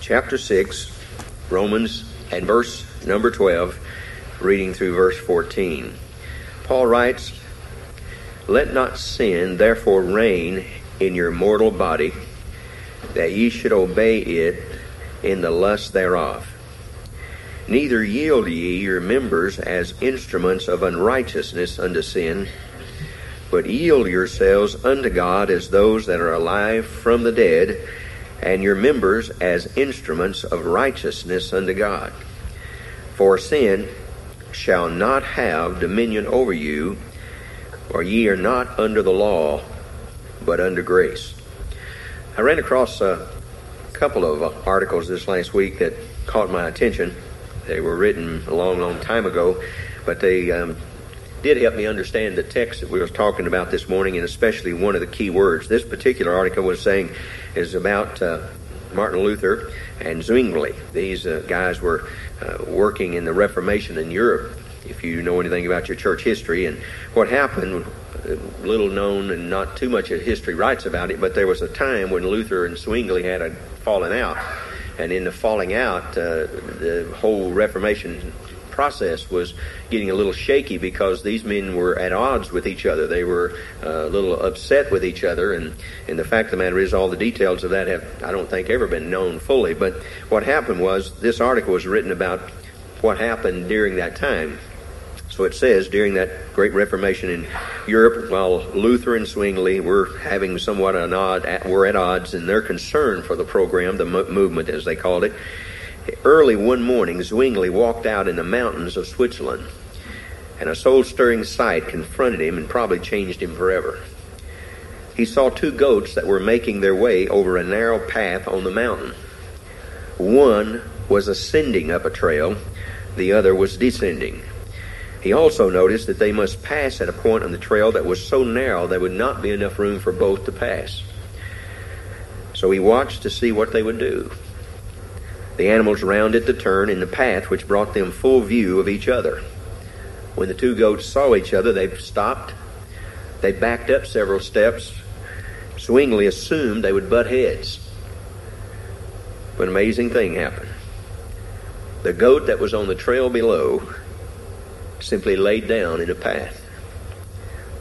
chapter 6, Romans, and verse number 12, reading through verse 14. Paul writes, Let not sin therefore reign in your mortal body, that ye should obey it in the lust thereof. Neither yield ye your members as instruments of unrighteousness unto sin, but yield yourselves unto God as those that are alive from the dead, and your members as instruments of righteousness unto God. For sin shall not have dominion over you, for ye are not under the law, but under grace. I ran across a couple of articles this last week that caught my attention. They were written a long, long time ago, but they um, did help me understand the text that we were talking about this morning, and especially one of the key words. This particular article was saying is about uh, Martin Luther and Zwingli. These uh, guys were uh, working in the Reformation in Europe. If you know anything about your church history and what happened, uh, little known and not too much of history writes about it, but there was a time when Luther and Zwingli had a falling out, and in the falling out, uh, the whole Reformation process was getting a little shaky because these men were at odds with each other. They were uh, a little upset with each other, and, and the fact of the matter is, all the details of that have, I don't think, ever been known fully. But what happened was, this article was written about what happened during that time. So it says during that great Reformation in Europe, while Luther and Zwingli were having somewhat an odd, were at odds in their concern for the program, the movement as they called it, Early one morning, Zwingli walked out in the mountains of Switzerland, and a soul stirring sight confronted him and probably changed him forever. He saw two goats that were making their way over a narrow path on the mountain. One was ascending up a trail, the other was descending. He also noticed that they must pass at a point on the trail that was so narrow there would not be enough room for both to pass. So he watched to see what they would do. The animals rounded the turn in the path which brought them full view of each other. When the two goats saw each other, they stopped. They backed up several steps. Zwingli assumed they would butt heads. But an amazing thing happened. The goat that was on the trail below simply laid down in a path,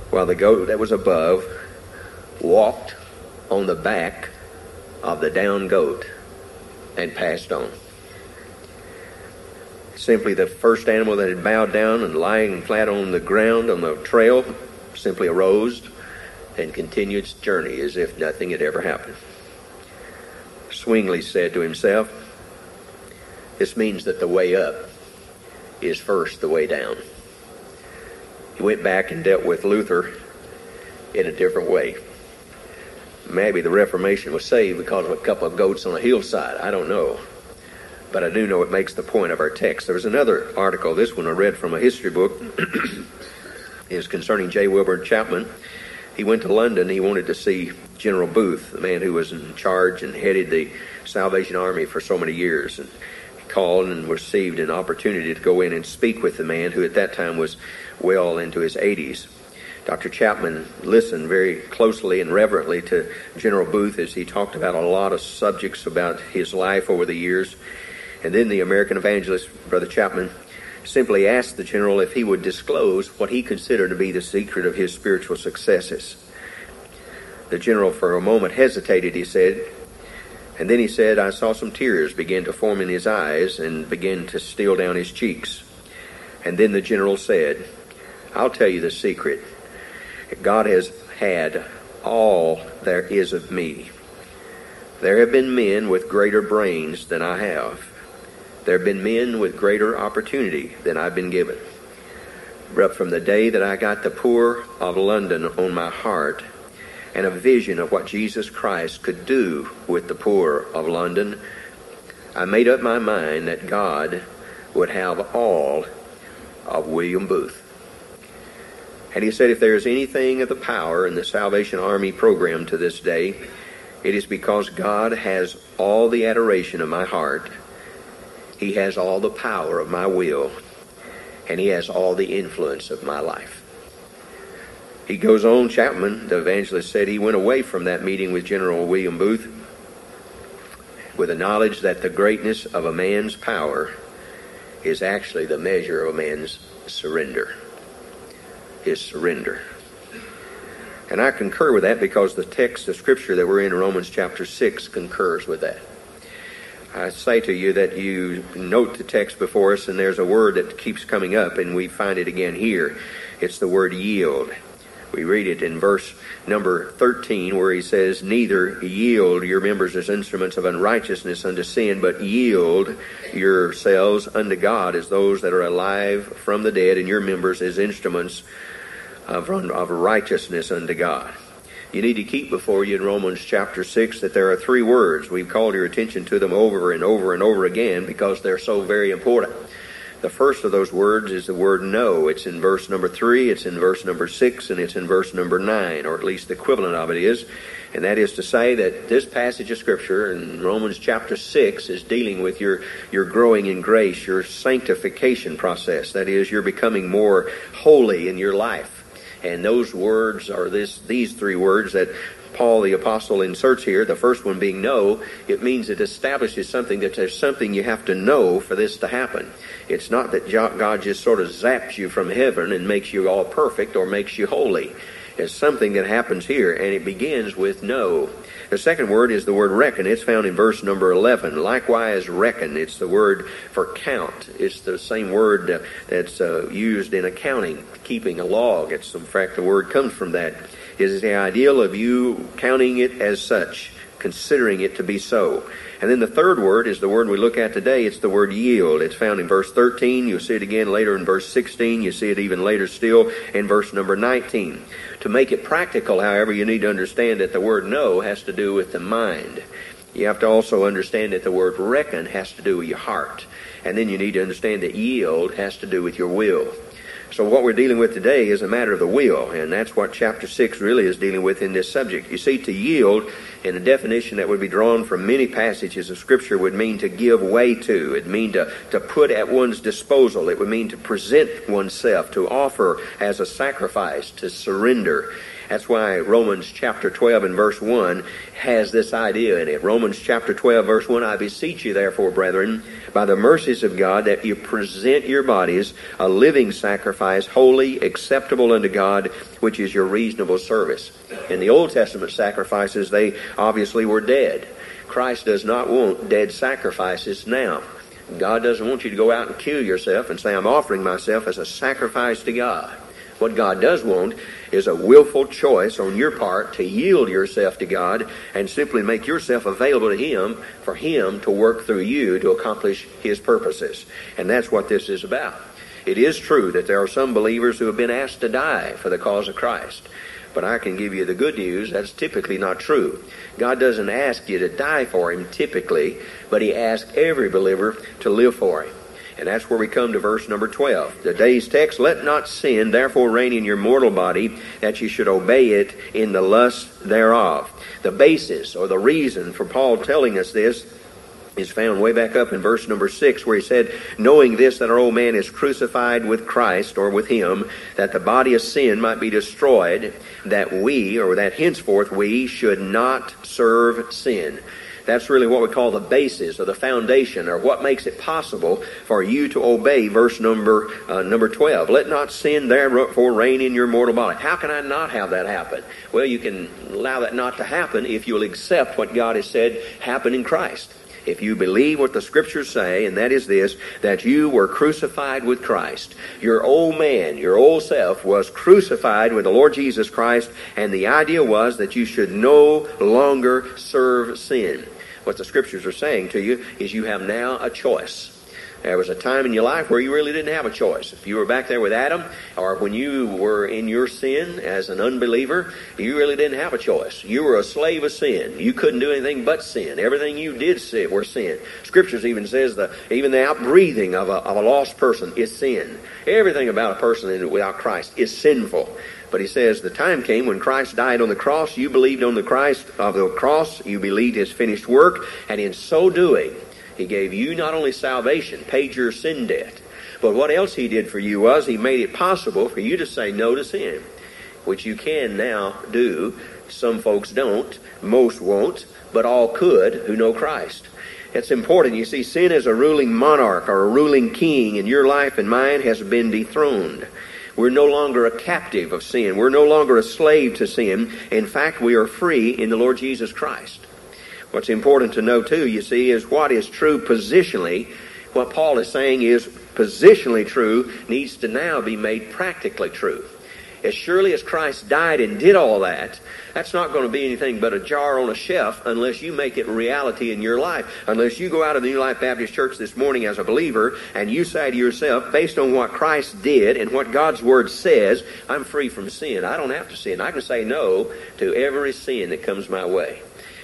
while the goat that was above walked on the back of the down goat and passed on. Simply the first animal that had bowed down and lying flat on the ground on the trail simply arose and continued its journey as if nothing had ever happened. Zwingli said to himself, This means that the way up is first the way down. He went back and dealt with Luther in a different way maybe the Reformation was saved because of a couple of goats on a hillside. I don't know. But I do know it makes the point of our text. There was another article, this one I read from a history book, is concerning J. Wilbur Chapman. He went to London. He wanted to see General Booth, the man who was in charge and headed the Salvation Army for so many years. And he called and received an opportunity to go in and speak with the man who at that time was well into his 80s. Dr. Chapman listened very closely and reverently to General Booth as he talked about a lot of subjects about his life over the years. And then the American evangelist, Brother Chapman, simply asked the general if he would disclose what he considered to be the secret of his spiritual successes. The general, for a moment, hesitated, he said, and then he said, I saw some tears begin to form in his eyes and begin to steal down his cheeks. And then the general said, I'll tell you the secret. God has had all there is of me. There have been men with greater brains than I have. There have been men with greater opportunity than I've been given. But from the day that I got the poor of London on my heart and a vision of what Jesus Christ could do with the poor of London, I made up my mind that God would have all of William Booth. And he said, if there is anything of the power in the Salvation Army program to this day, it is because God has all the adoration of my heart. He has all the power of my will. And he has all the influence of my life. He goes on, Chapman, the evangelist, said he went away from that meeting with General William Booth. with the knowledge that the greatness of a man's power is actually the measure of a man's surrender. His surrender. And I concur with that because the text of Scripture that we're in Romans chapter 6 concurs with that. I say to you that you note the text before us, and there's a word that keeps coming up, and we find it again here. It's the word yield. We read it in verse number 13 where he says, Neither yield your members as instruments of unrighteousness unto sin, but yield yourselves unto God as those that are alive from the dead, and your members as instruments of, of righteousness unto God. You need to keep before you in Romans chapter 6 that there are three words. We've called your attention to them over and over and over again because they're so very important. The first of those words is the word know. It's in verse number 3, it's in verse number 6, and it's in verse number 9, or at least the equivalent of it is. And that is to say that this passage of Scripture in Romans chapter 6 is dealing with your, your growing in grace, your sanctification process. That is, you're becoming more holy in your life. And those words are this, these three words that Paul the apostle inserts here, the first one being know, it means it establishes something that there's something you have to know for this to happen. It's not that God just sort of zaps you from heaven and makes you all perfect or makes you holy. It's something that happens here, and it begins with know. The second word is the word reckon. It's found in verse number 11. Likewise, reckon. It's the word for count. It's the same word that's uh, used in accounting, keeping a log. It's, in fact, the word comes from that. It is the ideal of you counting it as such, considering it to be so. And then the third word is the word we look at today. It's the word yield. It's found in verse 13. You'll see it again later in verse 16. You see it even later still in verse number 19. To make it practical, however, you need to understand that the word know has to do with the mind. You have to also understand that the word reckon has to do with your heart. And then you need to understand that yield has to do with your will. So what we're dealing with today is a matter of the will, and that's what chapter 6 really is dealing with in this subject. You see, to yield, in a definition that would be drawn from many passages of Scripture, would mean to give way to. It would mean to, to put at one's disposal. It would mean to present oneself, to offer as a sacrifice, to surrender. That's why Romans chapter 12 and verse 1 has this idea in it. Romans chapter 12 verse 1, I beseech you therefore, brethren, by the mercies of God, that you present your bodies a living sacrifice, holy, acceptable unto God, which is your reasonable service. In the Old Testament sacrifices, they obviously were dead. Christ does not want dead sacrifices now. God doesn't want you to go out and kill yourself and say, I'm offering myself as a sacrifice to God. What God does want is a willful choice on your part to yield yourself to God and simply make yourself available to Him for Him to work through you to accomplish His purposes. And that's what this is about. It is true that there are some believers who have been asked to die for the cause of Christ. But I can give you the good news, that's typically not true. God doesn't ask you to die for Him typically, but He asks every believer to live for Him. And that's where we come to verse number 12. Today's text, let not sin therefore reign in your mortal body, that you should obey it in the lust thereof. The basis or the reason for Paul telling us this is found way back up in verse number 6 where he said, Knowing this that our old man is crucified with Christ or with him, that the body of sin might be destroyed, that we, or that henceforth we, should not serve sin. That's really what we call the basis or the foundation or what makes it possible for you to obey verse number uh, number 12. Let not sin therefore reign in your mortal body. How can I not have that happen? Well, you can allow that not to happen if you'll accept what God has said happened in Christ if you believe what the scriptures say, and that is this, that you were crucified with Christ. Your old man, your old self was crucified with the Lord Jesus Christ, and the idea was that you should no longer serve sin what the scriptures are saying to you is you have now a choice. There was a time in your life where you really didn't have a choice. If you were back there with Adam, or when you were in your sin as an unbeliever, you really didn't have a choice. You were a slave of sin. You couldn't do anything but sin. Everything you did sin were sin. Scriptures even says that even the outbreathing of a, of a lost person is sin. Everything about a person without Christ is sinful. But he says, the time came when Christ died on the cross. You believed on the Christ of the cross. You believed his finished work. And in so doing, he gave you not only salvation, paid your sin debt, but what else he did for you was he made it possible for you to say no to sin, which you can now do Some folks don't. Most won't. But all could who know Christ. It's important. You see, sin as a ruling monarch or a ruling king in your life and mine has been dethroned. We're no longer a captive of sin. We're no longer a slave to sin. In fact, we are free in the Lord Jesus Christ. What's important to know, too, you see, is what is true positionally. What Paul is saying is positionally true needs to now be made practically true. As surely as Christ died and did all that, that's not going to be anything but a jar on a shelf unless you make it reality in your life. Unless you go out of the New Life Baptist Church this morning as a believer and you say to yourself, based on what Christ did and what God's Word says, I'm free from sin. I don't have to sin. I can say no to every sin that comes my way.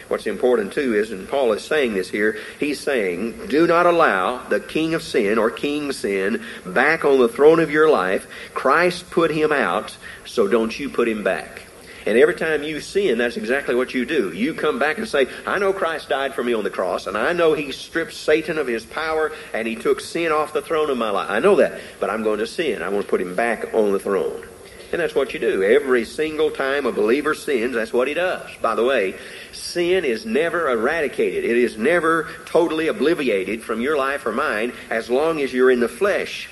What's important too is, and Paul is saying this here, he's saying, do not allow the king of sin or king sin back on the throne of your life. Christ put him out, so don't you put him back. And every time you sin, that's exactly what you do. You come back and say, I know Christ died for me on the cross, and I know he stripped Satan of his power, and he took sin off the throne of my life. I know that, but I'm going to sin. I want to put him back on the throne. And that's what you do. Every single time a believer sins, that's what he does. By the way, sin is never eradicated. It is never totally obliviated from your life or mine as long as you're in the flesh.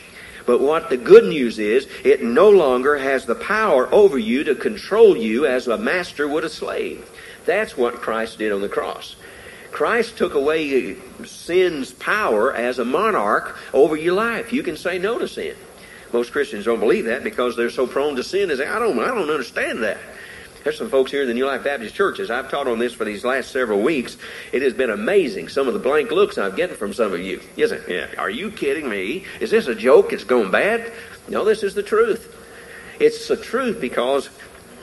But what the good news is, it no longer has the power over you to control you as a master would a slave. That's what Christ did on the cross. Christ took away sin's power as a monarch over your life. You can say no to sin. Most Christians don't believe that because they're so prone to sin. They say, I don't, I don't understand that. There's some folks here in the New Life Baptist churches. I've taught on this for these last several weeks. It has been amazing. Some of the blank looks I've gotten from some of you. Say, yeah, are you kidding me? Is this a joke? It's going bad? No, this is the truth. It's the truth because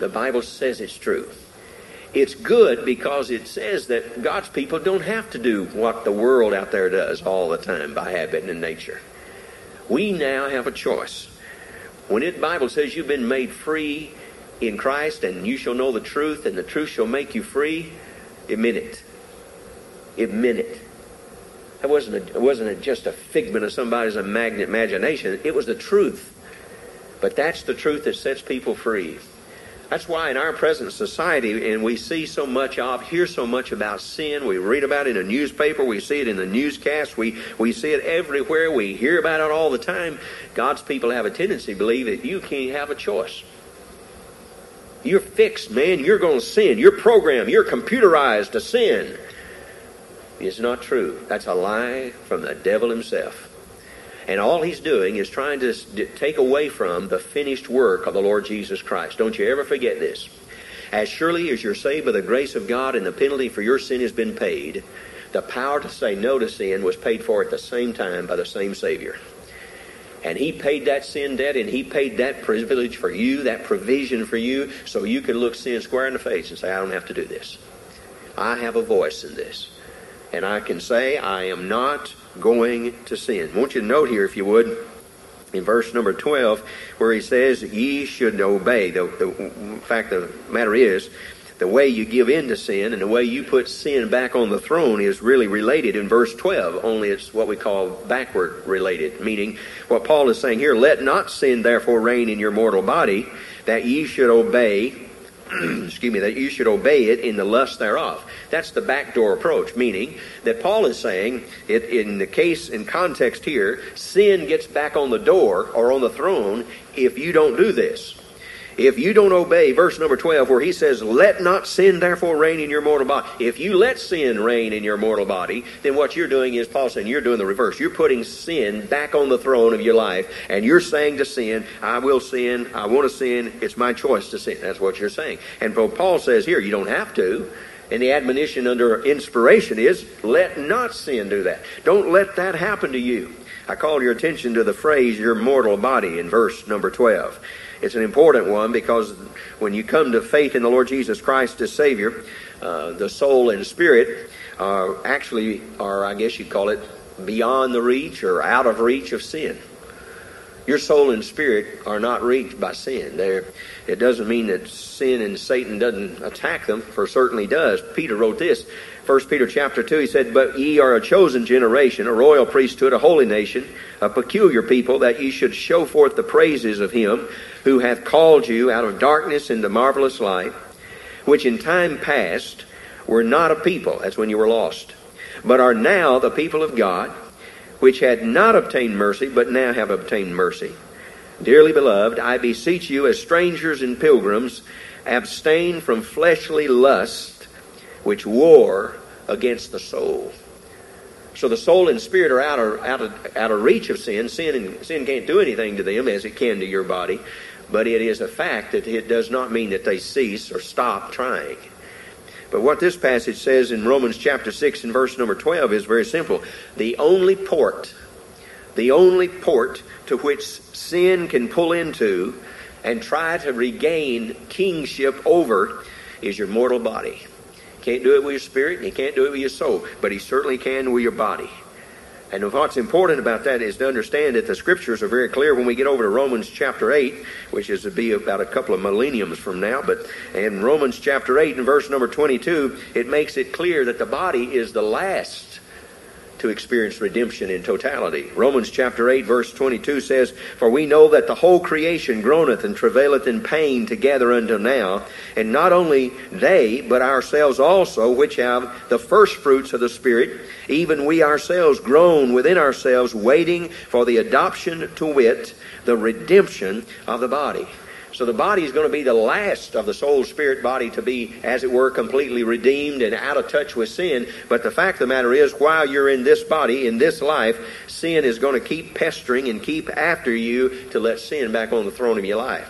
the Bible says it's true. It's good because it says that God's people don't have to do what the world out there does all the time by habit and nature. We now have a choice. When the Bible says you've been made free in Christ and you shall know the truth and the truth shall make you free, admit it. Admit it. That wasn't, a, it wasn't a, just a figment of somebody's imagination. It was the truth. But that's the truth that sets people free. That's why in our present society, and we see so much of, hear so much about sin, we read about it in a newspaper, we see it in the newscast, we, we see it everywhere, we hear about it all the time. God's people have a tendency to believe that you can't have a choice. You're fixed, man. You're going to sin. You're programmed. You're computerized to sin. It's not true. That's a lie from the devil himself. And all he's doing is trying to take away from the finished work of the Lord Jesus Christ. Don't you ever forget this. As surely as you're saved by the grace of God and the penalty for your sin has been paid, the power to say no to sin was paid for at the same time by the same Savior. And he paid that sin debt and he paid that privilege for you, that provision for you, so you can look sin square in the face and say, I don't have to do this. I have a voice in this. And I can say, I am not going to sin. I want you to note here, if you would, in verse number 12, where he says, Ye should obey. The, the fact of the matter is, the way you give in to sin and the way you put sin back on the throne is really related in verse 12, only it's what we call backward related, meaning what Paul is saying here, let not sin therefore reign in your mortal body, that ye should obey excuse me, that you should obey it in the lust thereof. That's the backdoor approach, meaning that Paul is saying, it, in the case, in context here, sin gets back on the door or on the throne if you don't do this. If you don't obey verse number 12 where he says, let not sin therefore reign in your mortal body. If you let sin reign in your mortal body, then what you're doing is, Paul saying, you're doing the reverse. You're putting sin back on the throne of your life and you're saying to sin, I will sin, I want to sin, it's my choice to sin. That's what you're saying. And Paul says here, you don't have to. And the admonition under inspiration is, let not sin do that. Don't let that happen to you. I call your attention to the phrase, your mortal body, in verse number 12. It's an important one because when you come to faith in the Lord Jesus Christ as Savior, uh, the soul and spirit are actually, or I guess you'd call it, beyond the reach or out of reach of sin. Your soul and spirit are not reached by sin. They're, it doesn't mean that sin and Satan doesn't attack them, for certainly does. Peter wrote this 1 Peter chapter 2, he said, But ye are a chosen generation, a royal priesthood, a holy nation, a peculiar people, that ye should show forth the praises of him who hath called you out of darkness into marvelous light which in time past were not a people, that's when you were lost, but are now the people of God, which had not obtained mercy, but now have obtained mercy. Dearly beloved, I beseech you, as strangers and pilgrims, abstain from fleshly lust, which war against the soul. So the soul and spirit are out of, out of, out of reach of sin. Sin, sin can't do anything to them as it can to your body. But it is a fact that it does not mean that they cease or stop trying. But what this passage says in Romans chapter 6 and verse number 12 is very simple. The only port, the only port to which sin can pull into and try to regain kingship over is your mortal body. Can't do it with your spirit, and he can't do it with your soul, but he certainly can with your body. And what's important about that is to understand that the scriptures are very clear when we get over to Romans chapter 8, which is to be about a couple of millenniums from now. But in Romans chapter 8 and verse number 22, it makes it clear that the body is the last to experience redemption in totality. Romans chapter 8 verse 22 says, For we know that the whole creation groaneth and travaileth in pain together until now, and not only they, but ourselves also, which have the first fruits of the Spirit, even we ourselves groan within ourselves, waiting for the adoption to wit, the redemption of the body. So the body is going to be the last of the soul, spirit, body to be, as it were, completely redeemed and out of touch with sin. But the fact of the matter is, while you're in this body, in this life, sin is going to keep pestering and keep after you to let sin back on the throne of your life.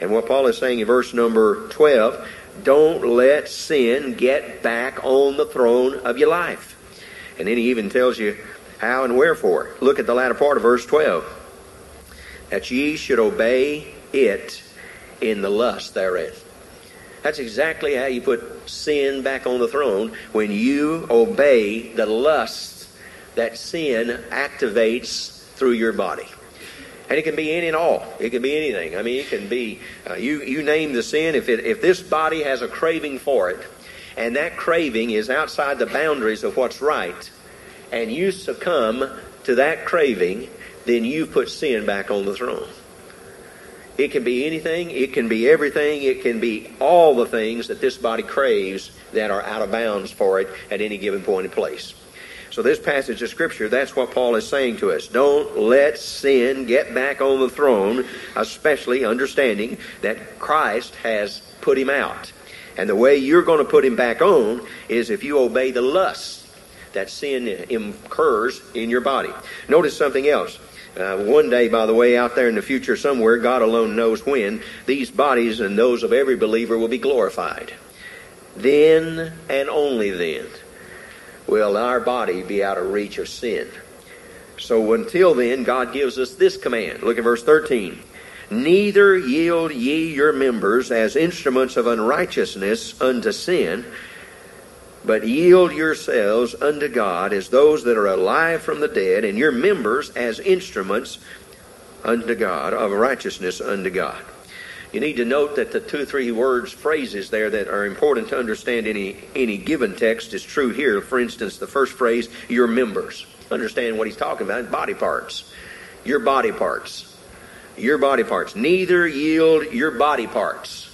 And what Paul is saying in verse number 12, don't let sin get back on the throne of your life. And then he even tells you how and wherefore. Look at the latter part of verse 12. That ye should obey it in the lust therein. That's exactly how you put sin back on the throne when you obey the lust that sin activates through your body. And it can be any and all. It can be anything. I mean, it can be uh, you. You name the sin. If it, if this body has a craving for it, and that craving is outside the boundaries of what's right, and you succumb to that craving, then you've put sin back on the throne. It can be anything, it can be everything, it can be all the things that this body craves that are out of bounds for it at any given point in place. So, this passage of Scripture, that's what Paul is saying to us. Don't let sin get back on the throne, especially understanding that Christ has put him out. And the way you're going to put him back on is if you obey the lusts that sin incurs in your body. Notice something else. Uh, one day, by the way, out there in the future somewhere, God alone knows when, these bodies and those of every believer will be glorified. Then and only then will our body be out of reach of sin. So until then, God gives us this command. Look at verse 13. Neither yield ye your members as instruments of unrighteousness unto sin, but yield yourselves unto God as those that are alive from the dead, and your members as instruments unto God, of righteousness unto God. You need to note that the two three words, phrases there that are important to understand any, any given text is true here. For instance, the first phrase, your members. Understand what he's talking about, body parts. Your body parts. Your body parts. Neither yield your body parts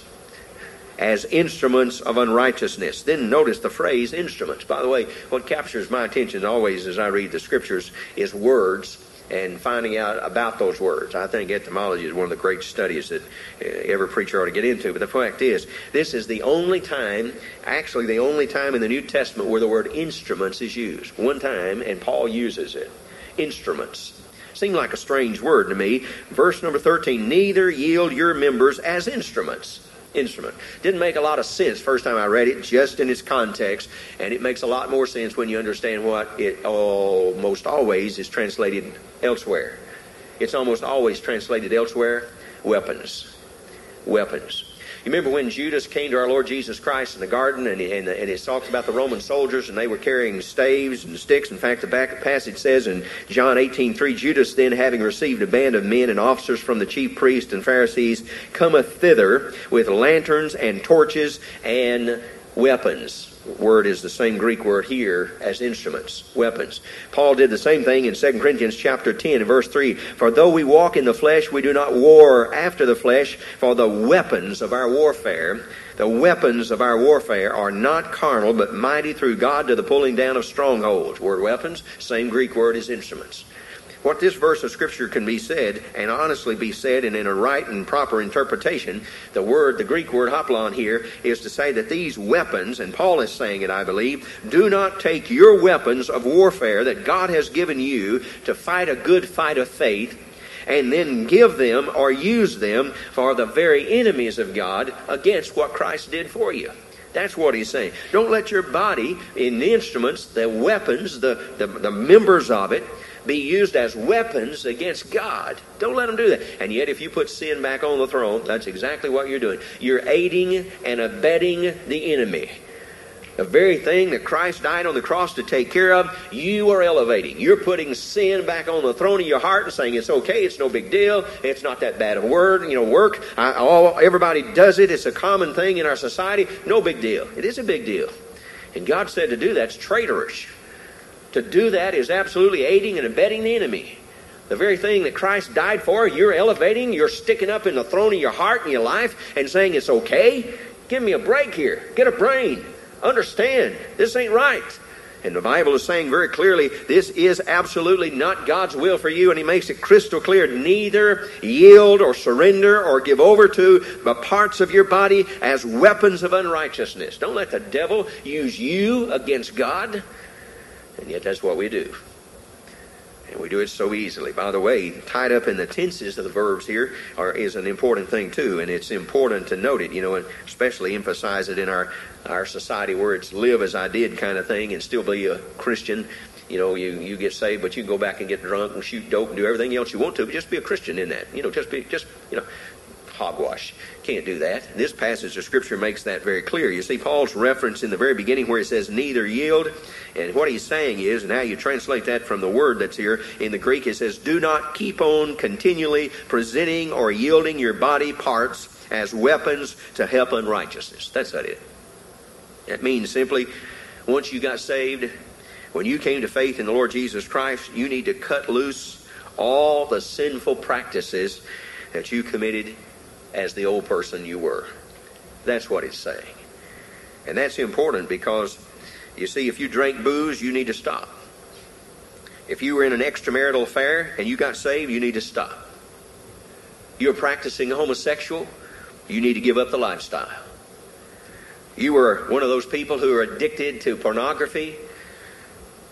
as instruments of unrighteousness. Then notice the phrase instruments. By the way, what captures my attention always as I read the scriptures is words and finding out about those words. I think etymology is one of the great studies that uh, every preacher ought to get into. But the fact is, this is the only time, actually the only time in the New Testament where the word instruments is used. One time, and Paul uses it. Instruments. Seemed like a strange word to me. Verse number 13, neither yield your members as instruments instrument. Didn't make a lot of sense first time I read it, just in its context, and it makes a lot more sense when you understand what it almost always is translated elsewhere. It's almost always translated elsewhere weapons. Weapons. You remember when Judas came to our Lord Jesus Christ in the garden and, and, and it talks about the Roman soldiers and they were carrying staves and sticks. In fact, the back passage says in John 18:3, Judas then having received a band of men and officers from the chief priests and Pharisees, cometh thither with lanterns and torches and weapons word is the same Greek word here as instruments, weapons. Paul did the same thing in 2 Corinthians chapter 10 verse 3. For though we walk in the flesh, we do not war after the flesh, for the weapons of our warfare, The weapons of our warfare are not carnal, but mighty through God to the pulling down of strongholds. Word weapons, same Greek word as instruments. What this verse of Scripture can be said, and honestly be said, and in a right and proper interpretation, the word, the Greek word hoplon here, is to say that these weapons, and Paul is saying it, I believe, do not take your weapons of warfare that God has given you to fight a good fight of faith and then give them or use them for the very enemies of God against what Christ did for you. That's what he's saying. Don't let your body, in the instruments, the weapons, the, the, the members of it, be used as weapons against God. Don't let them do that. And yet, if you put sin back on the throne, that's exactly what you're doing. You're aiding and abetting the enemy. The very thing that Christ died on the cross to take care of, you are elevating. You're putting sin back on the throne of your heart and saying it's okay, it's no big deal, it's not that bad of a word, you know, work. I, all, everybody does it. It's a common thing in our society. No big deal. It is a big deal. And God said to do that's traitorous. To do that is absolutely aiding and abetting the enemy. The very thing that Christ died for, you're elevating, you're sticking up in the throne of your heart and your life and saying it's okay. Give me a break here. Get a brain. Understand, this ain't right. And the Bible is saying very clearly, this is absolutely not God's will for you, and He makes it crystal clear. Neither yield or surrender or give over to the parts of your body as weapons of unrighteousness. Don't let the devil use you against God. And yet that's what we do. And we do it so easily. By the way, tied up in the tenses of the verbs here are, is an important thing too, and it's important to note it, you know, and especially emphasize it in our, our society where it's live as I did kind of thing and still be a Christian. You know, you, you get saved, but you can go back and get drunk and shoot dope and do everything else you want to, but just be a Christian in that. You know, just be, just, you know, hogwash. Can't do that. This passage of Scripture makes that very clear. You see Paul's reference in the very beginning where he says, neither yield. And what he's saying is, and how you translate that from the word that's here in the Greek, it says, do not keep on continually presenting or yielding your body parts as weapons to help unrighteousness. That's not it. That means simply, once you got saved, when you came to faith in the Lord Jesus Christ, you need to cut loose all the sinful practices that you committed as the old person you were. That's what it's saying. And that's important because, you see, if you drink booze, you need to stop. If you were in an extramarital affair and you got saved, you need to stop. You're practicing homosexual, you need to give up the lifestyle. You were one of those people who are addicted to pornography,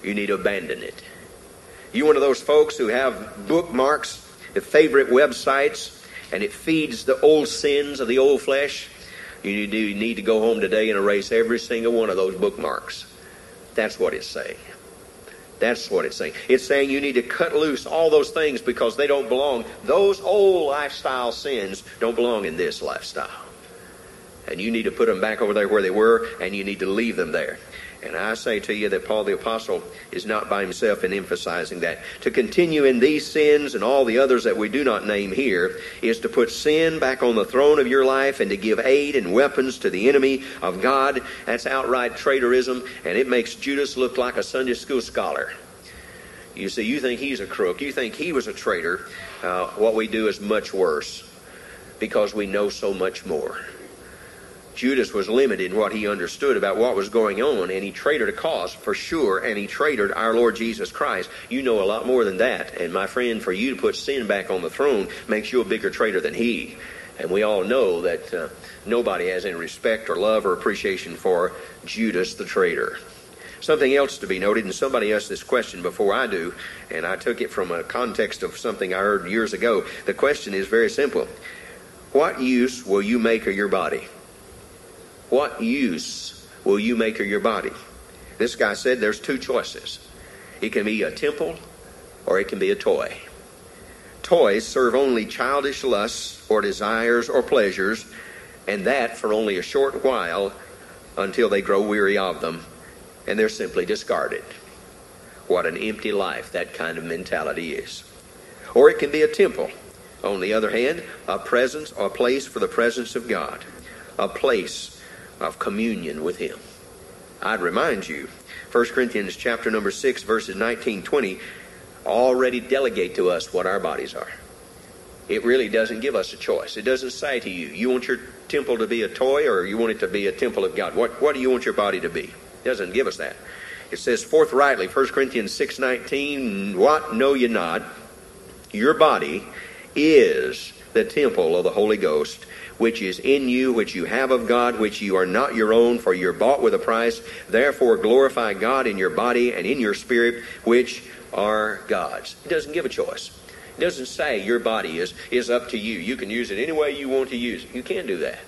you need to abandon it. You're one of those folks who have bookmarks, the favorite websites, and it feeds the old sins of the old flesh, you need to go home today and erase every single one of those bookmarks. That's what it's saying. That's what it's saying. It's saying you need to cut loose all those things because they don't belong. Those old lifestyle sins don't belong in this lifestyle. And you need to put them back over there where they were, and you need to leave them there. And I say to you that Paul the Apostle is not by himself in emphasizing that. To continue in these sins and all the others that we do not name here is to put sin back on the throne of your life and to give aid and weapons to the enemy of God. That's outright traitorism, and it makes Judas look like a Sunday school scholar. You see, you think he's a crook, you think he was a traitor. Uh, what we do is much worse because we know so much more. Judas was limited in what he understood about what was going on, and he traded a cause for sure, and he traded our Lord Jesus Christ. You know a lot more than that, and my friend, for you to put sin back on the throne makes you a bigger traitor than he. And we all know that uh, nobody has any respect or love or appreciation for Judas the traitor. Something else to be noted, and somebody asked this question before I do, and I took it from a context of something I heard years ago. The question is very simple What use will you make of your body? What use will you make of your body? This guy said there's two choices. It can be a temple or it can be a toy. Toys serve only childish lusts or desires or pleasures, and that for only a short while until they grow weary of them and they're simply discarded. What an empty life that kind of mentality is. Or it can be a temple. On the other hand, a presence or a place for the presence of God, a place of communion with him. I'd remind you, 1 Corinthians chapter number 6 verses 19 20 already delegate to us what our bodies are. It really doesn't give us a choice. It doesn't say to you, you want your temple to be a toy or you want it to be a temple of God? What, what do you want your body to be? It doesn't give us that. It says forthrightly, 1 Corinthians 6.19, What know ye not? Your body is the temple of the Holy Ghost, which is in you, which you have of God, which you are not your own, for you're bought with a price. Therefore glorify God in your body and in your spirit, which are God's. It doesn't give a choice. It doesn't say your body is, is up to you. You can use it any way you want to use it. You can't do that.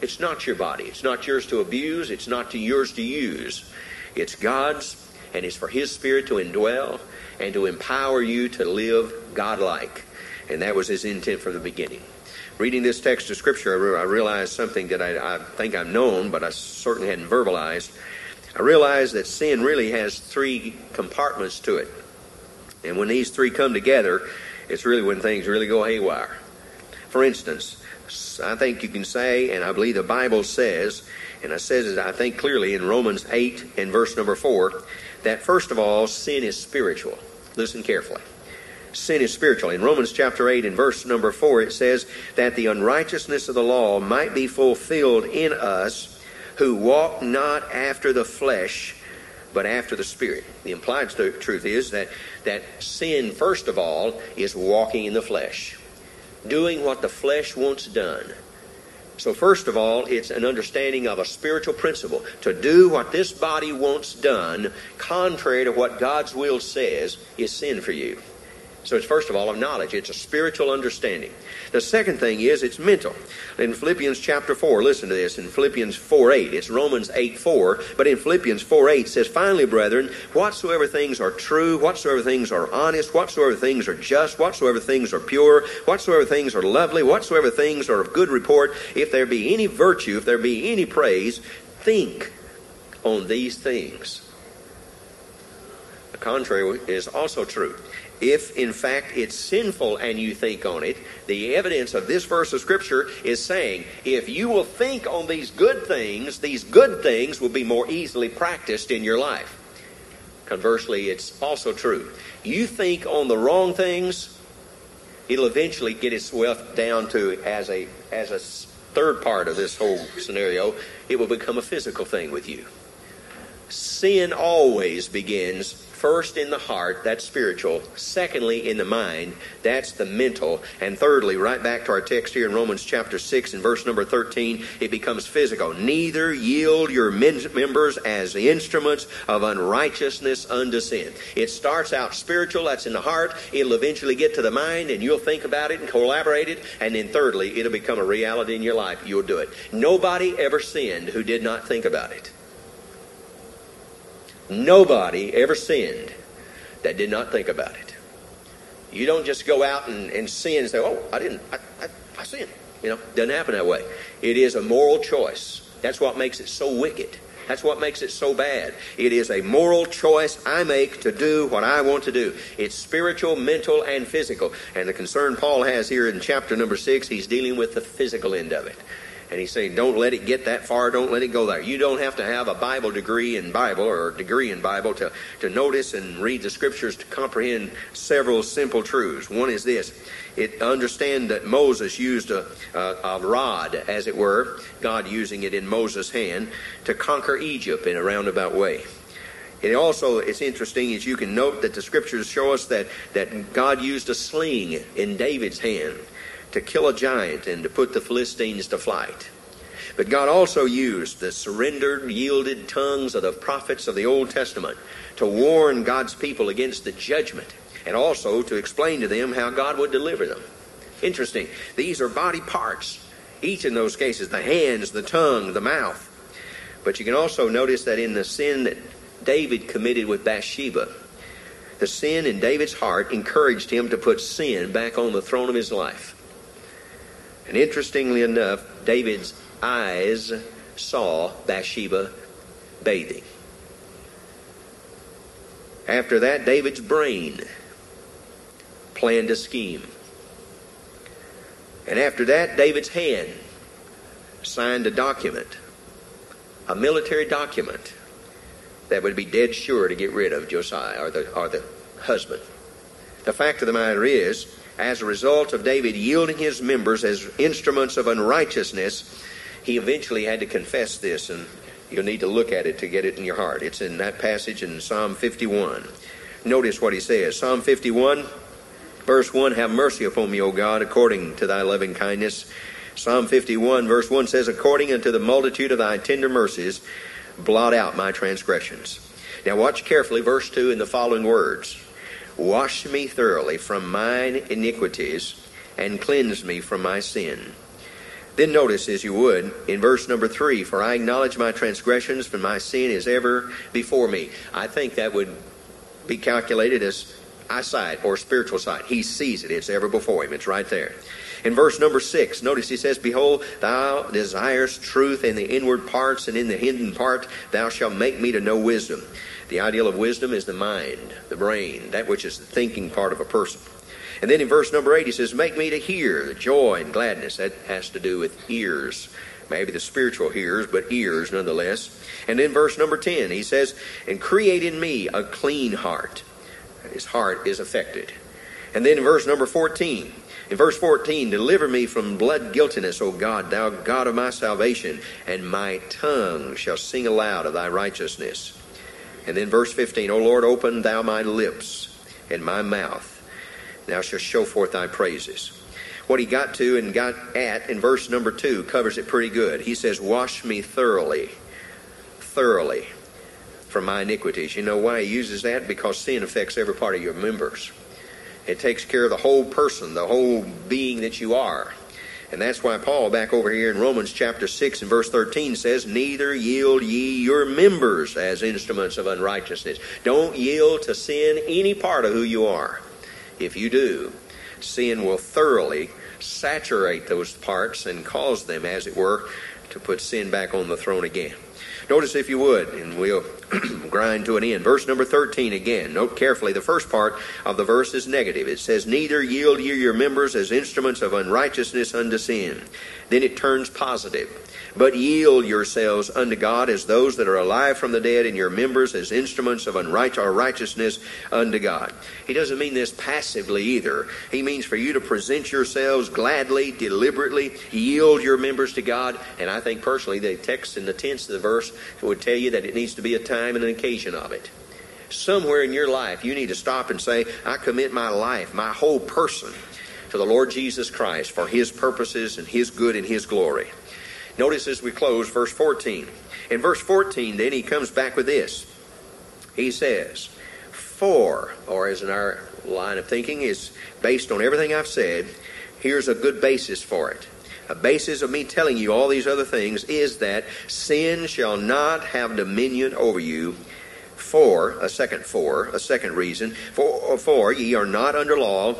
It's not your body. It's not yours to abuse. It's not to yours to use. It's God's, and it's for His Spirit to indwell and to empower you to live godlike. And that was His intent from the beginning. Reading this text of Scripture, I realized something that I, I think I've known, but I certainly hadn't verbalized. I realized that sin really has three compartments to it. And when these three come together, it's really when things really go haywire. For instance, I think you can say, and I believe the Bible says, and it says it, I think clearly in Romans 8 and verse number 4, that first of all, sin is spiritual. Listen carefully. Sin is spiritual. In Romans chapter 8 and verse number 4, it says that the unrighteousness of the law might be fulfilled in us who walk not after the flesh, but after the Spirit. The implied truth is that, that sin, first of all, is walking in the flesh, doing what the flesh wants done. So, first of all, it's an understanding of a spiritual principle. To do what this body wants done, contrary to what God's will says, is sin for you. So it's first of all a knowledge. It's a spiritual understanding. The second thing is it's mental. In Philippians chapter 4, listen to this. In Philippians 4 8, it's Romans 8 4, but in Philippians 4 8 says, Finally, brethren, whatsoever things are true, whatsoever things are honest, whatsoever things are just, whatsoever things are pure, whatsoever things are lovely, whatsoever things are of good report, if there be any virtue, if there be any praise, think on these things. The contrary is also true if in fact it's sinful and you think on it, the evidence of this verse of Scripture is saying if you will think on these good things, these good things will be more easily practiced in your life. Conversely, it's also true. You think on the wrong things, it'll eventually get itself down to as a as a third part of this whole scenario, it will become a physical thing with you. Sin always begins First in the heart, that's spiritual. Secondly, in the mind, that's the mental. And thirdly, right back to our text here in Romans chapter 6 and verse number 13, it becomes physical. Neither yield your members as instruments of unrighteousness unto sin. It starts out spiritual, that's in the heart. It'll eventually get to the mind, and you'll think about it and collaborate it. And then thirdly, it'll become a reality in your life. You'll do it. Nobody ever sinned who did not think about it. Nobody ever sinned that did not think about it. You don't just go out and, and sin and say, oh, I didn't, I, I, I sinned. You know, doesn't happen that way. It is a moral choice. That's what makes it so wicked. That's what makes it so bad. It is a moral choice I make to do what I want to do. It's spiritual, mental, and physical. And the concern Paul has here in chapter number six, he's dealing with the physical end of it. And he's saying, don't let it get that far. Don't let it go there. You don't have to have a Bible degree in Bible or a degree in Bible to, to notice and read the scriptures to comprehend several simple truths. One is this. It understand that Moses used a, a, a rod, as it were, God using it in Moses' hand, to conquer Egypt in a roundabout way. It also it's interesting as you can note that the scriptures show us that, that God used a sling in David's hand to kill a giant and to put the Philistines to flight. But God also used the surrendered, yielded tongues of the prophets of the Old Testament to warn God's people against the judgment and also to explain to them how God would deliver them. Interesting. These are body parts. Each in those cases, the hands, the tongue, the mouth. But you can also notice that in the sin that David committed with Bathsheba, the sin in David's heart encouraged him to put sin back on the throne of his life. And interestingly enough, David's eyes saw Bathsheba bathing. After that, David's brain planned a scheme. And after that, David's hand signed a document, a military document that would be dead sure to get rid of Josiah or the, or the husband. The fact of the matter is, as a result of David yielding his members as instruments of unrighteousness, he eventually had to confess this, and you'll need to look at it to get it in your heart. It's in that passage in Psalm 51. Notice what he says Psalm 51, verse 1 Have mercy upon me, O God, according to thy loving kindness. Psalm 51, verse 1 says, According unto the multitude of thy tender mercies, blot out my transgressions. Now, watch carefully verse 2 in the following words Wash me thoroughly from mine iniquities and cleanse me from my sin. Then notice, as you would, in verse number 3 For I acknowledge my transgressions, for my sin is ever before me. I think that would be calculated as eyesight or spiritual sight. He sees it, it's ever before him, it's right there. In verse number six, notice he says, Behold, thou desirest truth in the inward parts, and in the hidden part thou shalt make me to know wisdom. The ideal of wisdom is the mind, the brain, that which is the thinking part of a person. And then in verse number eight, he says, Make me to hear the joy and gladness. That has to do with ears. Maybe the spiritual ears, but ears nonetheless. And then verse number 10, he says, And create in me a clean heart. His heart is affected. And then in verse number 14, in verse 14, deliver me from blood guiltiness, O God, thou God of my salvation, and my tongue shall sing aloud of thy righteousness. And then verse 15, O Lord, open thou my lips, and my mouth thou shalt show forth thy praises. What he got to and got at in verse number 2 covers it pretty good. He says, Wash me thoroughly, thoroughly from my iniquities. You know why he uses that? Because sin affects every part of your members. It takes care of the whole person, the whole being that you are. And that's why Paul, back over here in Romans chapter 6 and verse 13, says, Neither yield ye your members as instruments of unrighteousness. Don't yield to sin any part of who you are. If you do, sin will thoroughly saturate those parts and cause them, as it were, to put sin back on the throne again. Notice, if you would, and we'll grind to an end. Verse number 13 again. Note carefully, the first part of the verse is negative. It says, Neither yield ye your members as instruments of unrighteousness unto sin. Then it turns positive. But yield yourselves unto God as those that are alive from the dead, and your members as instruments of unrighteousness unto God. He doesn't mean this passively either. He means for you to present yourselves gladly, deliberately, yield your members to God. And I think personally, the text and the tense of the verse would tell you that it needs to be a time and an occasion of it. Somewhere in your life, you need to stop and say, I commit my life, my whole person, to the Lord Jesus Christ for His purposes and His good and His glory. Notice as we close verse 14. In verse 14, then he comes back with this. He says, For, or as in our line of thinking is based on everything I've said, here's a good basis for it. A basis of me telling you all these other things is that sin shall not have dominion over you. For, a second for, a second reason, for, for ye are not under law,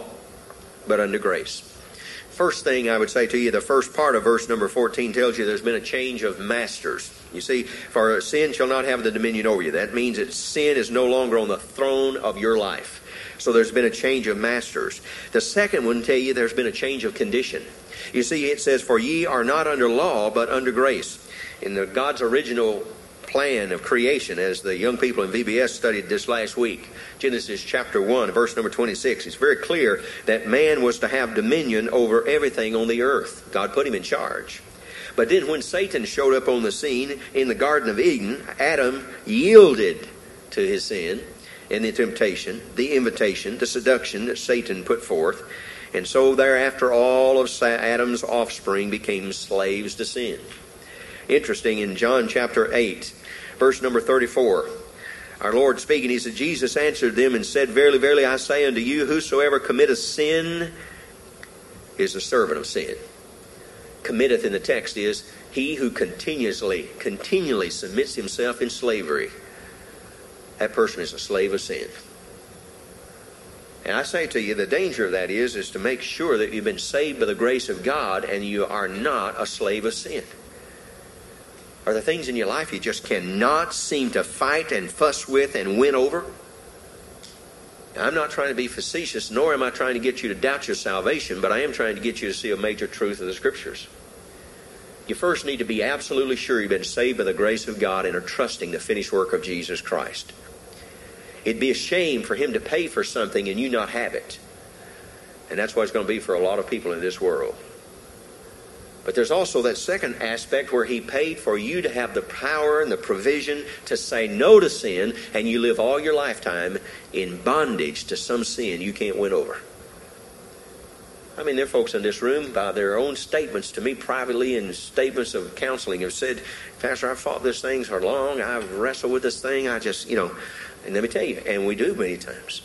but under grace first thing I would say to you, the first part of verse number 14 tells you there's been a change of masters. You see, for sin shall not have the dominion over you. That means that sin is no longer on the throne of your life. So there's been a change of masters. The second one tell you there's been a change of condition. You see, it says, For ye are not under law, but under grace. In the God's original plan of creation, as the young people in VBS studied this last week, Genesis chapter 1, verse number 26. It's very clear that man was to have dominion over everything on the earth. God put him in charge. But then when Satan showed up on the scene in the Garden of Eden, Adam yielded to his sin and the temptation, the invitation, the seduction that Satan put forth. And so thereafter, all of Adam's offspring became slaves to sin. Interesting, in John chapter 8, verse number 34, our Lord speaking, he said, Jesus answered them and said, Verily, verily, I say unto you, whosoever committeth sin is a servant of sin. Committeth in the text is he who continuously, continually submits himself in slavery. That person is a slave of sin. And I say to you, the danger of that is, is to make sure that you've been saved by the grace of God and you are not a slave of sin are the things in your life you just cannot seem to fight and fuss with and win over? I'm not trying to be facetious, nor am I trying to get you to doubt your salvation, but I am trying to get you to see a major truth of the Scriptures. You first need to be absolutely sure you've been saved by the grace of God and are trusting the finished work of Jesus Christ. It'd be a shame for Him to pay for something and you not have it. And that's what it's going to be for a lot of people in this world. But there's also that second aspect where He paid for you to have the power and the provision to say no to sin, and you live all your lifetime in bondage to some sin you can't win over. I mean, there are folks in this room, by their own statements to me privately and statements of counseling, have said, Pastor, I've fought this thing for long. I've wrestled with this thing. I just, you know, and let me tell you, and we do many times.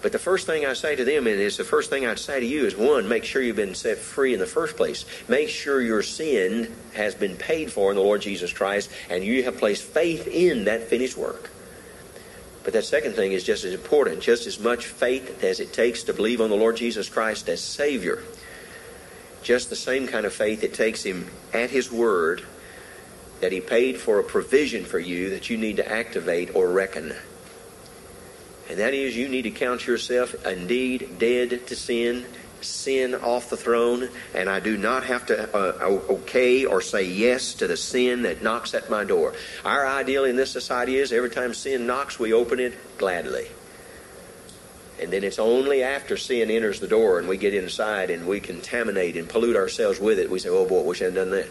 But the first thing I say to them, and it's the first thing I'd say to you, is one, make sure you've been set free in the first place. Make sure your sin has been paid for in the Lord Jesus Christ, and you have placed faith in that finished work. But that second thing is just as important, just as much faith as it takes to believe on the Lord Jesus Christ as Savior. Just the same kind of faith it takes Him at His Word that He paid for a provision for you that you need to activate or reckon and that is you need to count yourself indeed dead to sin, sin off the throne, and I do not have to uh, okay or say yes to the sin that knocks at my door. Our ideal in this society is every time sin knocks, we open it gladly. And then it's only after sin enters the door and we get inside and we contaminate and pollute ourselves with it, we say, oh boy, wish I hadn't done that.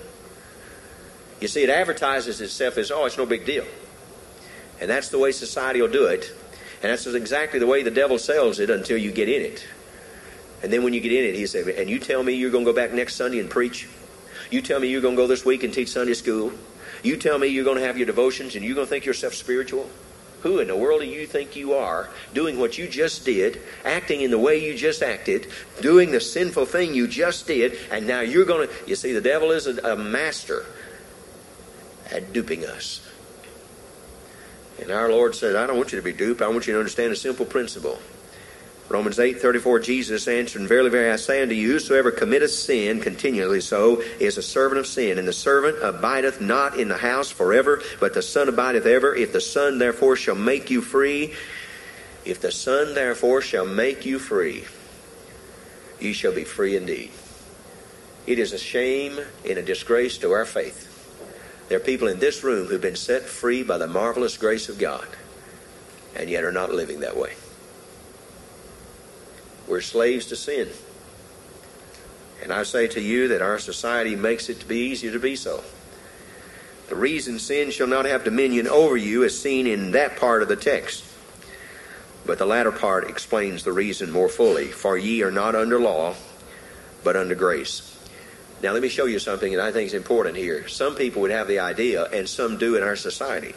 You see, it advertises itself as, oh, it's no big deal. And that's the way society will do it and that's exactly the way the devil sells it until you get in it. And then when you get in it, he says, and you tell me you're going to go back next Sunday and preach? You tell me you're going to go this week and teach Sunday school? You tell me you're going to have your devotions and you're going to think yourself spiritual? Who in the world do you think you are, doing what you just did, acting in the way you just acted, doing the sinful thing you just did, and now you're going to. You see, the devil is a, a master at duping us. And our Lord said, I don't want you to be duped. I want you to understand a simple principle. Romans 8, 34, Jesus answered, Verily, verily, I say unto you, whosoever committeth sin continually so is a servant of sin. And the servant abideth not in the house forever, but the Son abideth ever. If the Son therefore shall make you free, if the Son therefore shall make you free, ye shall be free indeed. It is a shame and a disgrace to our faith there are people in this room who've been set free by the marvelous grace of God and yet are not living that way. We're slaves to sin. And I say to you that our society makes it to be easier to be so. The reason sin shall not have dominion over you is seen in that part of the text. But the latter part explains the reason more fully. For ye are not under law, but under grace. Now, let me show you something that I think is important here. Some people would have the idea, and some do in our society.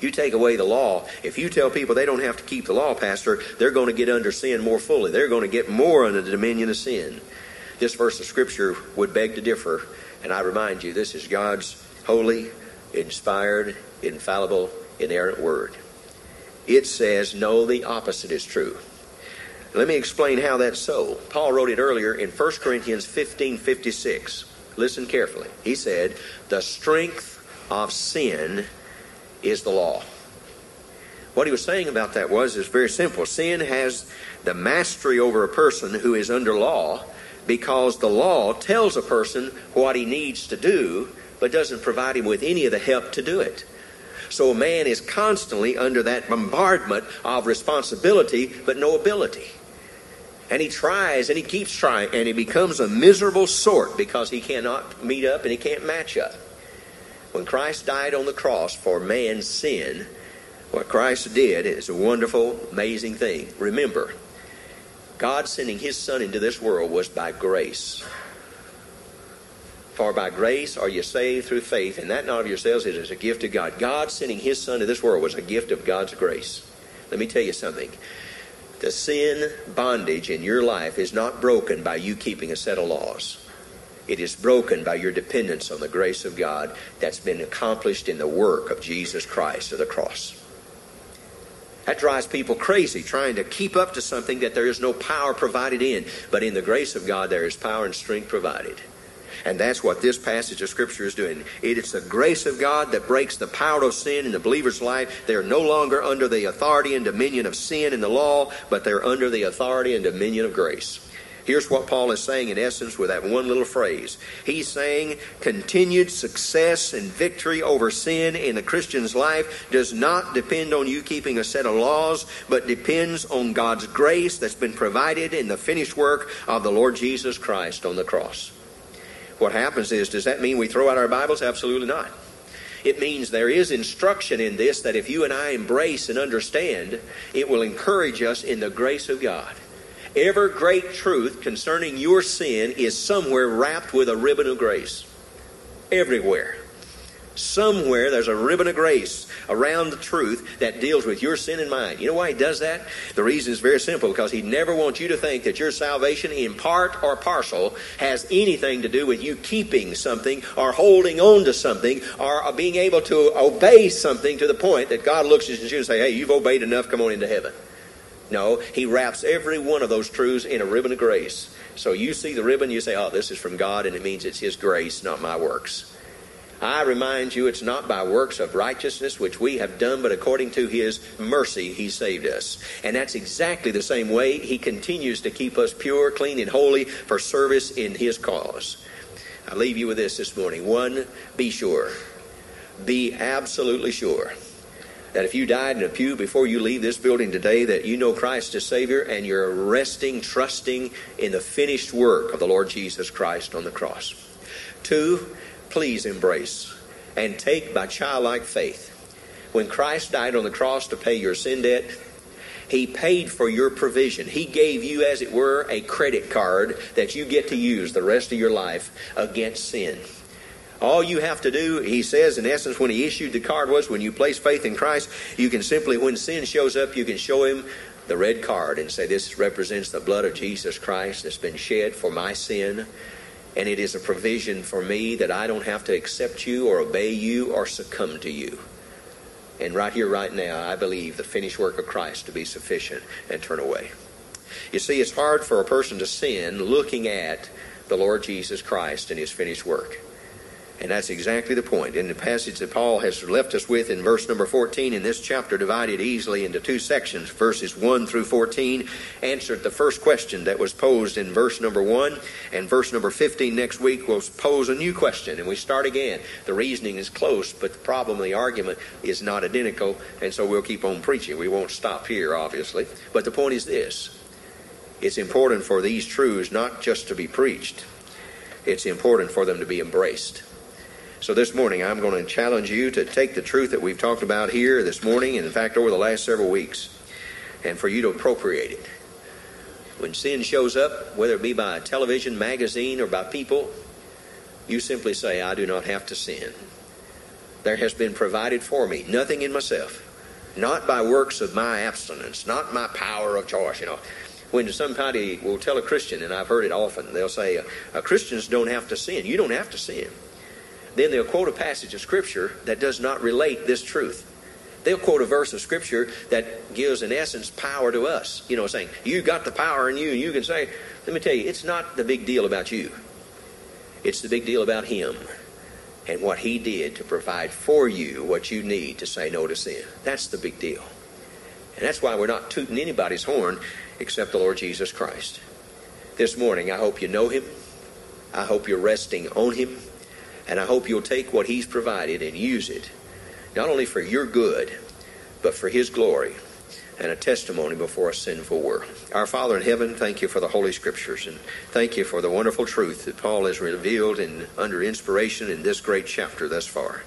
You take away the law. If you tell people they don't have to keep the law, Pastor, they're going to get under sin more fully. They're going to get more under the dominion of sin. This verse of Scripture would beg to differ. And I remind you, this is God's holy, inspired, infallible, inerrant word. It says, no, the opposite is true. Let me explain how that's so. Paul wrote it earlier in 1 Corinthians 15 56. Listen carefully. He said, The strength of sin is the law. What he was saying about that was is very simple. Sin has the mastery over a person who is under law because the law tells a person what he needs to do, but doesn't provide him with any of the help to do it. So a man is constantly under that bombardment of responsibility, but no ability. And he tries and he keeps trying and he becomes a miserable sort because he cannot meet up and he can't match up. When Christ died on the cross for man's sin, what Christ did is a wonderful, amazing thing. Remember, God sending his Son into this world was by grace. For by grace are you saved through faith, and that not of yourselves, it is a gift of God. God sending his Son to this world was a gift of God's grace. Let me tell you something. The sin bondage in your life is not broken by you keeping a set of laws. It is broken by your dependence on the grace of God that's been accomplished in the work of Jesus Christ of the cross. That drives people crazy trying to keep up to something that there is no power provided in. But in the grace of God, there is power and strength provided. And that's what this passage of Scripture is doing. It is the grace of God that breaks the power of sin in the believer's life. They are no longer under the authority and dominion of sin and the law, but they're under the authority and dominion of grace. Here's what Paul is saying in essence with that one little phrase. He's saying continued success and victory over sin in a Christian's life does not depend on you keeping a set of laws, but depends on God's grace that's been provided in the finished work of the Lord Jesus Christ on the cross. What happens is, does that mean we throw out our Bibles? Absolutely not. It means there is instruction in this that if you and I embrace and understand, it will encourage us in the grace of God. Every great truth concerning your sin is somewhere wrapped with a ribbon of grace. Everywhere. Somewhere there's a ribbon of grace around the truth that deals with your sin and mine. You know why he does that? The reason is very simple because he never wants you to think that your salvation, in part or partial, has anything to do with you keeping something or holding on to something or being able to obey something to the point that God looks at you and say, hey, you've obeyed enough, come on into heaven. No, he wraps every one of those truths in a ribbon of grace. So you see the ribbon, you say, oh, this is from God, and it means it's his grace, not my works. I remind you, it's not by works of righteousness which we have done, but according to His mercy, He saved us. And that's exactly the same way He continues to keep us pure, clean, and holy for service in His cause. I leave you with this this morning. One, be sure. Be absolutely sure that if you died in a pew before you leave this building today, that you know Christ as Savior and you're resting, trusting in the finished work of the Lord Jesus Christ on the cross. Two, please embrace and take by childlike faith. When Christ died on the cross to pay your sin debt, he paid for your provision. He gave you, as it were, a credit card that you get to use the rest of your life against sin. All you have to do, he says, in essence, when he issued the card was when you place faith in Christ, you can simply, when sin shows up, you can show him the red card and say, This represents the blood of Jesus Christ that's been shed for my sin. And it is a provision for me that I don't have to accept you or obey you or succumb to you. And right here, right now, I believe the finished work of Christ to be sufficient and turn away. You see, it's hard for a person to sin looking at the Lord Jesus Christ and his finished work. And that's exactly the point. In the passage that Paul has left us with in verse number 14, in this chapter divided easily into two sections, verses 1 through 14, answered the first question that was posed in verse number 1. And verse number 15 next week will pose a new question. And we start again. The reasoning is close, but the problem, the argument is not identical. And so we'll keep on preaching. We won't stop here, obviously. But the point is this it's important for these truths not just to be preached, it's important for them to be embraced. So this morning, I'm going to challenge you to take the truth that we've talked about here this morning, and in fact, over the last several weeks, and for you to appropriate it. When sin shows up, whether it be by a television, magazine, or by people, you simply say, I do not have to sin. There has been provided for me, nothing in myself, not by works of my abstinence, not my power of choice, you know when somebody will tell a Christian, and I've heard it often, they'll say, Christians don't have to sin. You don't have to sin. Then they'll quote a passage of Scripture that does not relate this truth. They'll quote a verse of Scripture that gives, in essence, power to us. You know, saying, You got the power in you, and you can say, Let me tell you, it's not the big deal about you, it's the big deal about Him and what He did to provide for you what you need to say no to sin. That's the big deal. And that's why we're not tooting anybody's horn except the Lord Jesus Christ. This morning, I hope you know Him. I hope you're resting on Him. And I hope you'll take what He's provided and use it, not only for your good, but for His glory and a testimony before a sinful world. Our Father in heaven, thank you for the Holy Scriptures and thank you for the wonderful truth that Paul has revealed in, under inspiration in this great chapter thus far.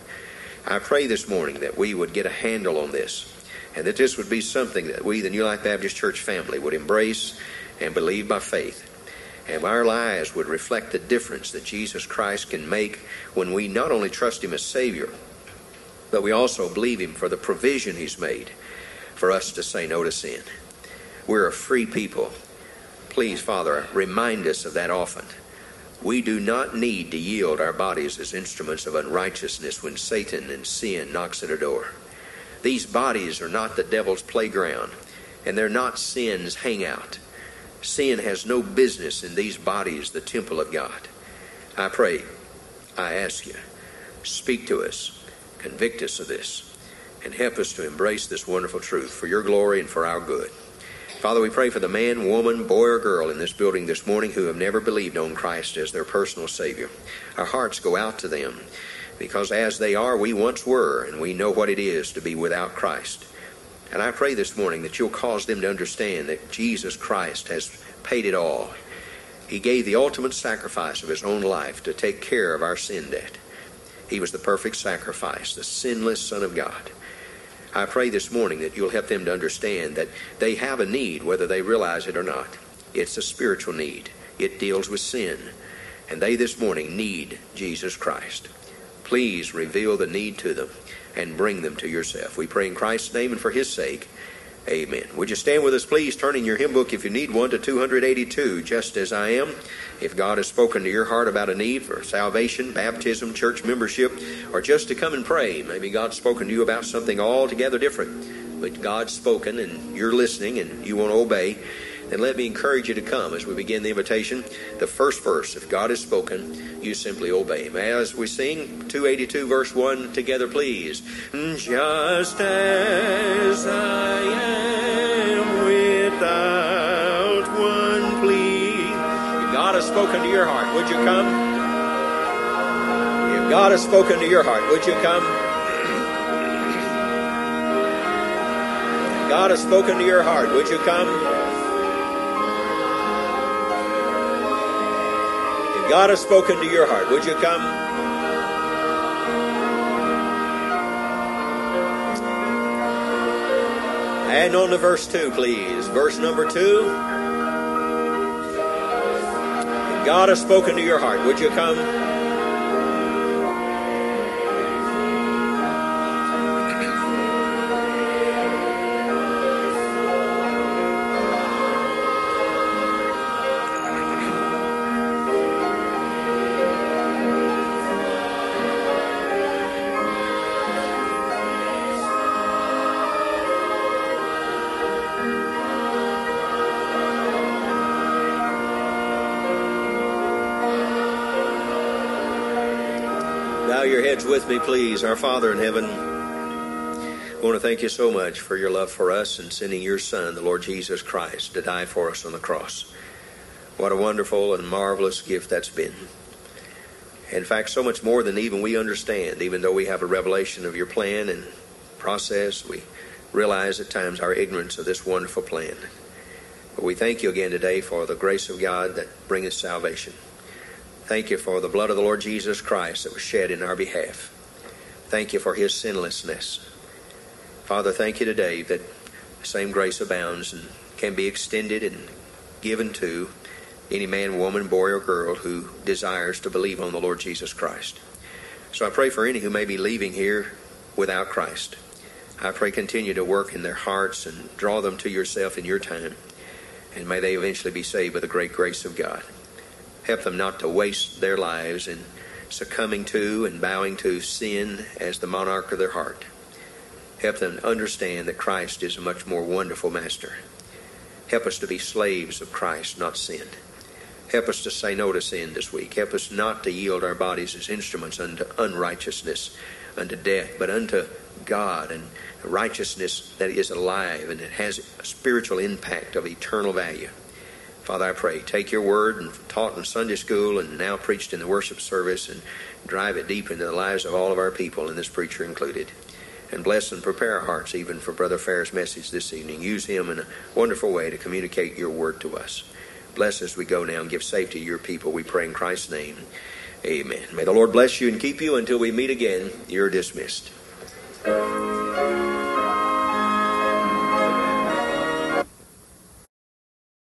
I pray this morning that we would get a handle on this and that this would be something that we, the New Life Baptist Church family, would embrace and believe by faith and our lives would reflect the difference that Jesus Christ can make when we not only trust Him as Savior, but we also believe Him for the provision He's made for us to say no to sin. We're a free people. Please, Father, remind us of that often. We do not need to yield our bodies as instruments of unrighteousness when Satan and sin knocks at our door. These bodies are not the devil's playground, and they're not sin's hangout. Sin has no business in these bodies, the temple of God. I pray, I ask you, speak to us, convict us of this, and help us to embrace this wonderful truth for your glory and for our good. Father, we pray for the man, woman, boy, or girl in this building this morning who have never believed on Christ as their personal Savior. Our hearts go out to them because as they are, we once were, and we know what it is to be without Christ. And I pray this morning that you'll cause them to understand that Jesus Christ has paid it all. He gave the ultimate sacrifice of his own life to take care of our sin debt. He was the perfect sacrifice, the sinless Son of God. I pray this morning that you'll help them to understand that they have a need, whether they realize it or not. It's a spiritual need, it deals with sin. And they this morning need Jesus Christ. Please reveal the need to them and bring them to yourself. We pray in Christ's name and for his sake. Amen. Would you stand with us, please, turning your hymn book, if you need one, to 282, just as I am. If God has spoken to your heart about a need for salvation, baptism, church membership, or just to come and pray, maybe God's spoken to you about something altogether different, but God's spoken and you're listening and you want to obey, then let me encourage you to come as we begin the invitation. The first verse, if God has spoken, you simply obey Him. As we sing 282, verse 1 together, please. Just as I am without one plea. If God has spoken to your heart, would you come? If God has spoken to your heart, would you come? God has spoken to your heart, would you come? God has spoken to your heart. Would you come? And on to verse 2, please. Verse number 2. God has spoken to your heart. Would you come? Please. Our Father in heaven, I want to thank you so much for your love for us and sending your Son, the Lord Jesus Christ, to die for us on the cross. What a wonderful and marvelous gift that's been. In fact, so much more than even we understand, even though we have a revelation of your plan and process, we realize at times our ignorance of this wonderful plan. But we thank you again today for the grace of God that bringeth salvation. Thank you for the blood of the Lord Jesus Christ that was shed in our behalf. Thank you for his sinlessness. Father, thank you today that the same grace abounds and can be extended and given to any man, woman, boy, or girl who desires to believe on the Lord Jesus Christ. So I pray for any who may be leaving here without Christ. I pray continue to work in their hearts and draw them to yourself in your time. And may they eventually be saved by the great grace of God. Help them not to waste their lives in succumbing to and bowing to sin as the monarch of their heart. Help them understand that Christ is a much more wonderful master. Help us to be slaves of Christ, not sin. Help us to say no to sin this week. Help us not to yield our bodies as instruments unto unrighteousness, unto death, but unto God and righteousness that is alive and it has a spiritual impact of eternal value. Father, I pray, take your word and taught in Sunday school and now preached in the worship service and drive it deep into the lives of all of our people, and this preacher included. And bless and prepare our hearts even for Brother Fair's message this evening. Use him in a wonderful way to communicate your word to us. Bless as we go now and give safety to your people. We pray in Christ's name. Amen. May the Lord bless you and keep you until we meet again. You're dismissed.